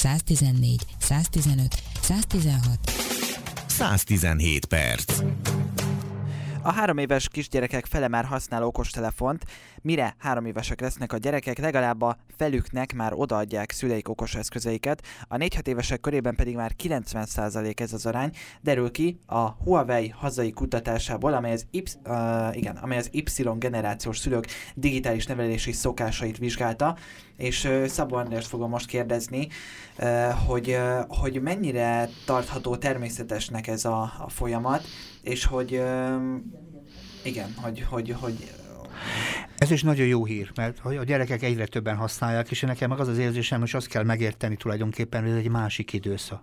114, 115, 116. 117 perc. A három éves kisgyerekek fele már használ okostelefont, mire három évesek lesznek a gyerekek, legalább a felüknek már odaadják szüleik okos eszközeiket, a 4-6 évesek körében pedig már 90% ez az arány, derül ki a Huawei hazai kutatásából, amely az, y, uh, igen, amely az Y generációs szülők digitális nevelési szokásait vizsgálta, és uh, Szabó András fogom most kérdezni, uh, hogy, uh, hogy mennyire tartható természetesnek ez a, a folyamat, és hogy igen, hogy, hogy, hogy ez is nagyon jó hír, mert a gyerekek egyre többen használják, és nekem meg az az érzésem, hogy azt kell megérteni tulajdonképpen, hogy ez egy másik időszak.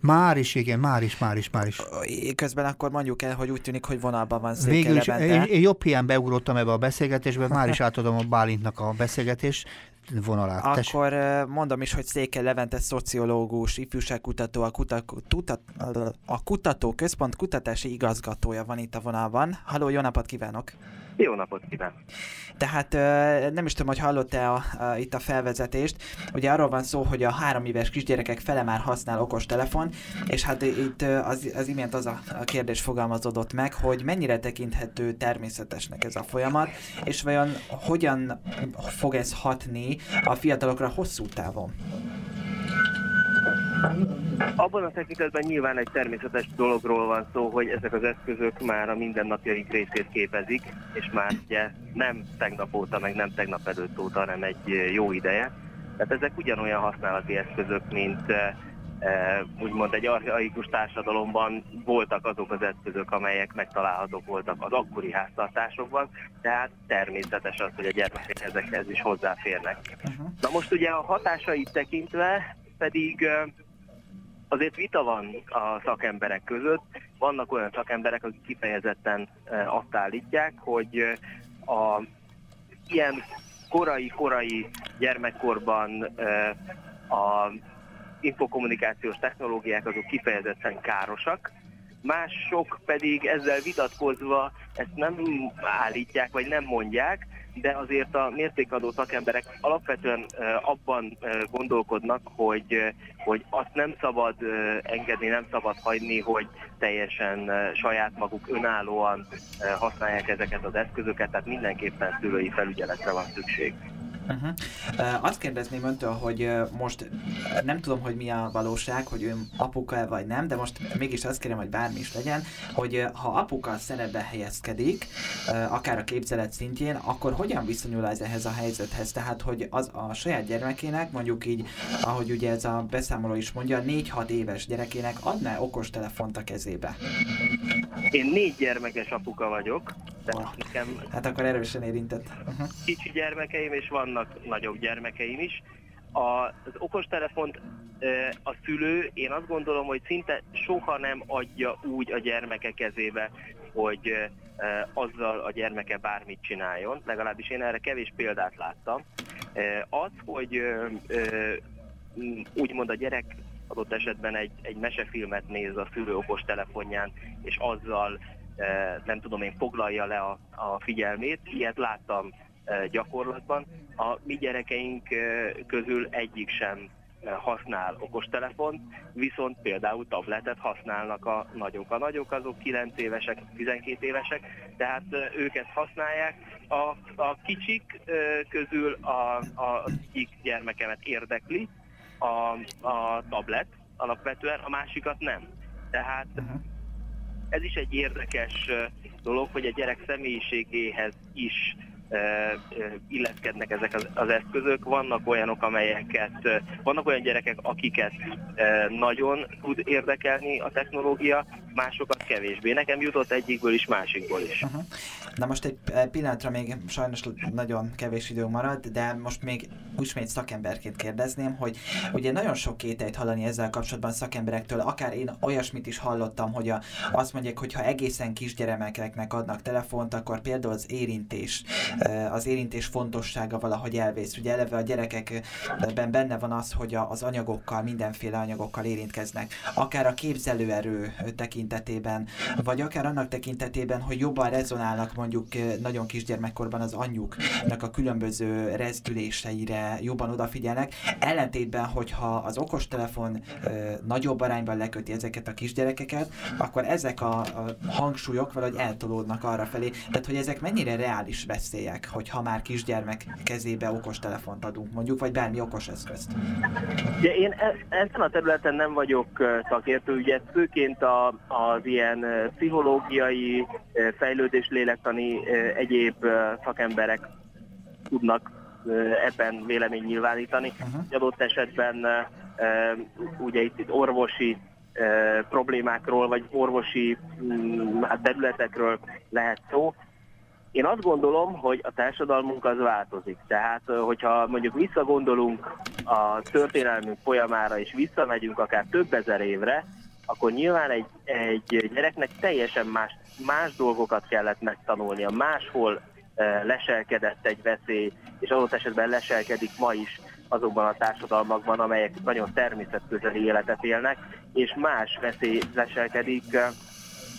Már is, igen, már is, már is, már is. Közben akkor mondjuk el, hogy úgy tűnik, hogy vonalban van Széke Végül is, én, én jobb hiány beugrottam ebbe a beszélgetésbe, már is átadom a Bálintnak a beszélgetést vonalát. Akkor Tess. mondom is, hogy Széke Levente szociológus, ifjúságkutató, a, kuta, a Kutató Központ kutatási igazgatója van itt a vonalban. Halló, jó napot kívánok! Jó napot kívánok! Tehát nem is tudom, hogy hallott-e a, a, itt a felvezetést. Ugye arról van szó, hogy a három éves kisgyerekek fele már használ okostelefon, és hát itt az, az imént az a, a kérdés fogalmazódott meg, hogy mennyire tekinthető természetesnek ez a folyamat, és vajon hogyan fog ez hatni a fiatalokra hosszú távon? Abban a tekintetben nyilván egy természetes dologról van szó, hogy ezek az eszközök már a mindennapjaink részét képezik, és már ugye nem tegnap óta, meg nem tegnap előtt óta, hanem egy jó ideje. Tehát ezek ugyanolyan használati eszközök, mint e, úgymond egy archaikus társadalomban voltak azok az eszközök, amelyek megtalálhatók voltak az akkori háztartásokban, tehát természetes az, hogy a gyermekek ezekhez is hozzáférnek. Na most ugye a hatásait tekintve pedig azért vita van a szakemberek között. Vannak olyan szakemberek, akik kifejezetten azt állítják, hogy a ilyen korai-korai gyermekkorban a infokommunikációs technológiák azok kifejezetten károsak, mások pedig ezzel vitatkozva ezt nem állítják, vagy nem mondják, de azért a mértékadó szakemberek alapvetően abban gondolkodnak, hogy, hogy azt nem szabad engedni, nem szabad hagyni, hogy teljesen saját maguk önállóan használják ezeket az eszközöket, tehát mindenképpen szülői felügyeletre van szükség. Uh-huh. Uh, azt kérdezném öntől, hogy uh, most nem tudom, hogy mi a valóság, hogy ő apuka vagy nem, de most mégis azt kérem, hogy bármi is legyen, hogy uh, ha apuka szerepbe helyezkedik, akár a képzelet szintjén, akkor hogyan viszonyul ez ehhez a helyzethez? Tehát, hogy az a saját gyermekének, mondjuk így, ahogy ugye ez a beszámoló is mondja, 4-6 éves gyerekének adná okos telefont a kezébe? Én négy gyermekes apuka vagyok, oh. nekem... Hát akkor erősen érintett. Uh-huh. Kicsi gyermekeim, és vannak nagyobb gyermekeim is. A, az okostelefont a szülő, én azt gondolom, hogy szinte soha nem adja úgy a gyermeke kezébe, hogy azzal a gyermeke bármit csináljon. Legalábbis én erre kevés példát láttam. Az, hogy úgymond a gyerek adott esetben egy, egy mesefilmet néz a szülő okos telefonján, és azzal nem tudom én, foglalja le a, a figyelmét. Ilyet láttam gyakorlatban. A mi gyerekeink közül egyik sem használ okostelefont, viszont például tabletet használnak a nagyok. A nagyok azok 9 évesek, 12 évesek, tehát őket használják. A, a kicsik közül a, a, egyik gyermekemet érdekli a, a tablet alapvetően, a másikat nem. Tehát uh-huh ez is egy érdekes dolog, hogy a gyerek személyiségéhez is illeszkednek ezek az, az eszközök. Vannak olyanok, amelyeket, vannak olyan gyerekek, akiket nagyon tud érdekelni a technológia, másokat kevésbé. Nekem jutott egyikből is, másikból is. Na most egy pillanatra még sajnos nagyon kevés idő marad, de most még úgymond szakemberként kérdezném, hogy ugye nagyon sok kételyt hallani ezzel kapcsolatban szakemberektől, akár én olyasmit is hallottam, hogy a, azt mondják, hogy ha egészen kisgyermekeknek adnak telefont, akkor például az érintés, az érintés fontossága valahogy elvész. Ugye eleve a gyerekekben benne van az, hogy az anyagokkal, mindenféle anyagokkal érintkeznek. Akár a képzelőerő tekintetében tekintetében, vagy akár annak tekintetében, hogy jobban rezonálnak mondjuk nagyon kisgyermekkorban az anyjuknak a különböző rezdüléseire, jobban odafigyelnek, ellentétben, hogyha az okostelefon nagyobb arányban leköti ezeket a kisgyerekeket, akkor ezek a, a hangsúlyok valahogy eltolódnak arra felé. Tehát, hogy ezek mennyire reális veszélyek, hogyha már kisgyermek kezébe okostelefont adunk, mondjuk, vagy bármi okos eszközt. Ugye én e- ezen a területen nem vagyok szakértő, ugye főként a, az ilyen pszichológiai, fejlődés lélektani egyéb szakemberek tudnak ebben vélemény nyilvánítani. Uh-huh. Adott esetben ugye itt, itt orvosi problémákról, vagy orvosi mm, hát területekről lehet szó. Én azt gondolom, hogy a társadalmunk az változik. Tehát, hogyha mondjuk visszagondolunk a történelmünk folyamára, és visszamegyünk akár több ezer évre, akkor nyilván egy, egy gyereknek teljesen más, más dolgokat kellett megtanulnia. Máshol leselkedett egy veszély, és adott esetben leselkedik ma is azokban a társadalmakban, amelyek nagyon természetközeli életet élnek, és más veszély leselkedik,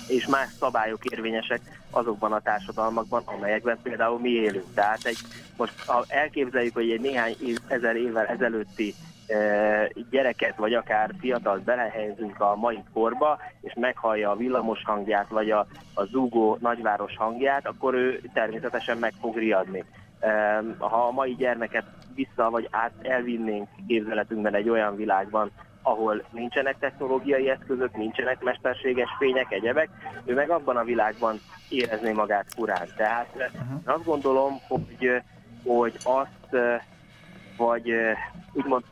és más szabályok érvényesek azokban a társadalmakban, amelyekben például mi élünk. Tehát egy, most ha elképzeljük, hogy egy néhány ezer évvel ezelőtti gyereket, vagy akár fiatalt belehelyezünk a mai korba, és meghallja a villamos hangját, vagy a, a zúgó nagyváros hangját, akkor ő természetesen meg fog riadni. Ha a mai gyermeket vissza vagy át elvinnénk képzeletünkben egy olyan világban, ahol nincsenek technológiai eszközök, nincsenek mesterséges fények, egyebek, ő meg abban a világban érezné magát furán. Tehát uh-huh. azt gondolom, hogy, hogy azt, vagy úgymond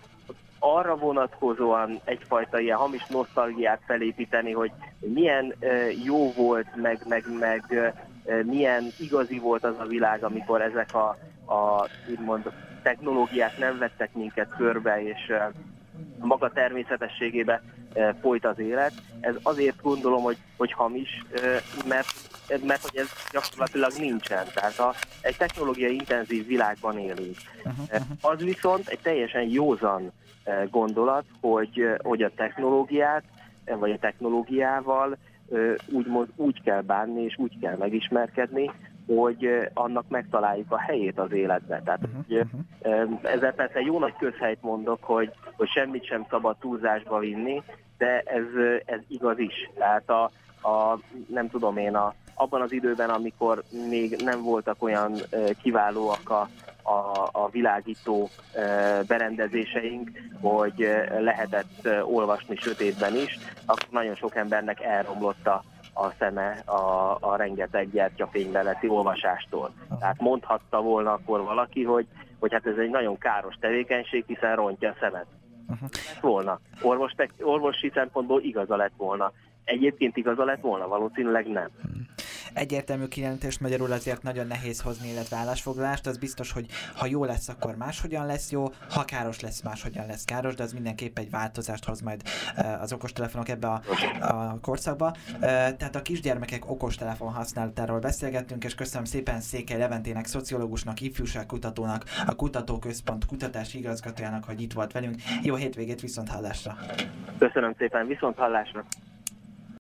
arra vonatkozóan egyfajta ilyen hamis nosztalgiát felépíteni, hogy milyen jó volt, meg, meg, meg milyen igazi volt az a világ, amikor ezek a, a úgymond technológiák nem vettek minket körbe, és maga természetességébe folyt az élet. Ez azért gondolom, hogy, hogy hamis, mert, mert hogy ez gyakorlatilag nincsen. Tehát a, egy technológiai intenzív világban élünk. Az viszont egy teljesen józan gondolat, hogy, hogy a technológiát, vagy a technológiával úgy, úgy kell bánni, és úgy kell megismerkedni, hogy annak megtaláljuk a helyét az életbe. Tehát uh-huh, uh-huh. ezzel persze jó nagy közhelyt mondok, hogy, hogy semmit sem szabad túlzásba vinni, de ez, ez igaz is. Tehát a, a nem tudom én, a, abban az időben, amikor még nem voltak olyan kiválóak a, a, a világító berendezéseink, hogy lehetett olvasni sötétben is, akkor nagyon sok embernek elromlott a, a szeme a, a rengeteg gyertyafénybeleti olvasástól. Tehát mondhatta volna akkor valaki, hogy, hogy hát ez egy nagyon káros tevékenység, hiszen rontja a szemet. Uh-huh. volna. Orvos, orvosi szempontból igaza lett volna. Egyébként igaza lett volna? Valószínűleg nem. Egyértelmű kijelentést magyarul azért nagyon nehéz hozni, illetve állásfoglalást. Az biztos, hogy ha jó lesz, akkor máshogyan lesz jó, ha káros lesz, máshogyan lesz káros, de az mindenképp egy változást hoz majd az okostelefonok ebbe a, a korszakba. Eh, tehát a kisgyermekek okostelefon használatáról beszélgettünk, és köszönöm szépen Székely Leventének, szociológusnak, ifjúságkutatónak, a Kutatóközpont kutatási igazgatójának, hogy itt volt velünk. Jó hétvégét, viszont hallásra! Köszönöm szépen, viszont hallásra!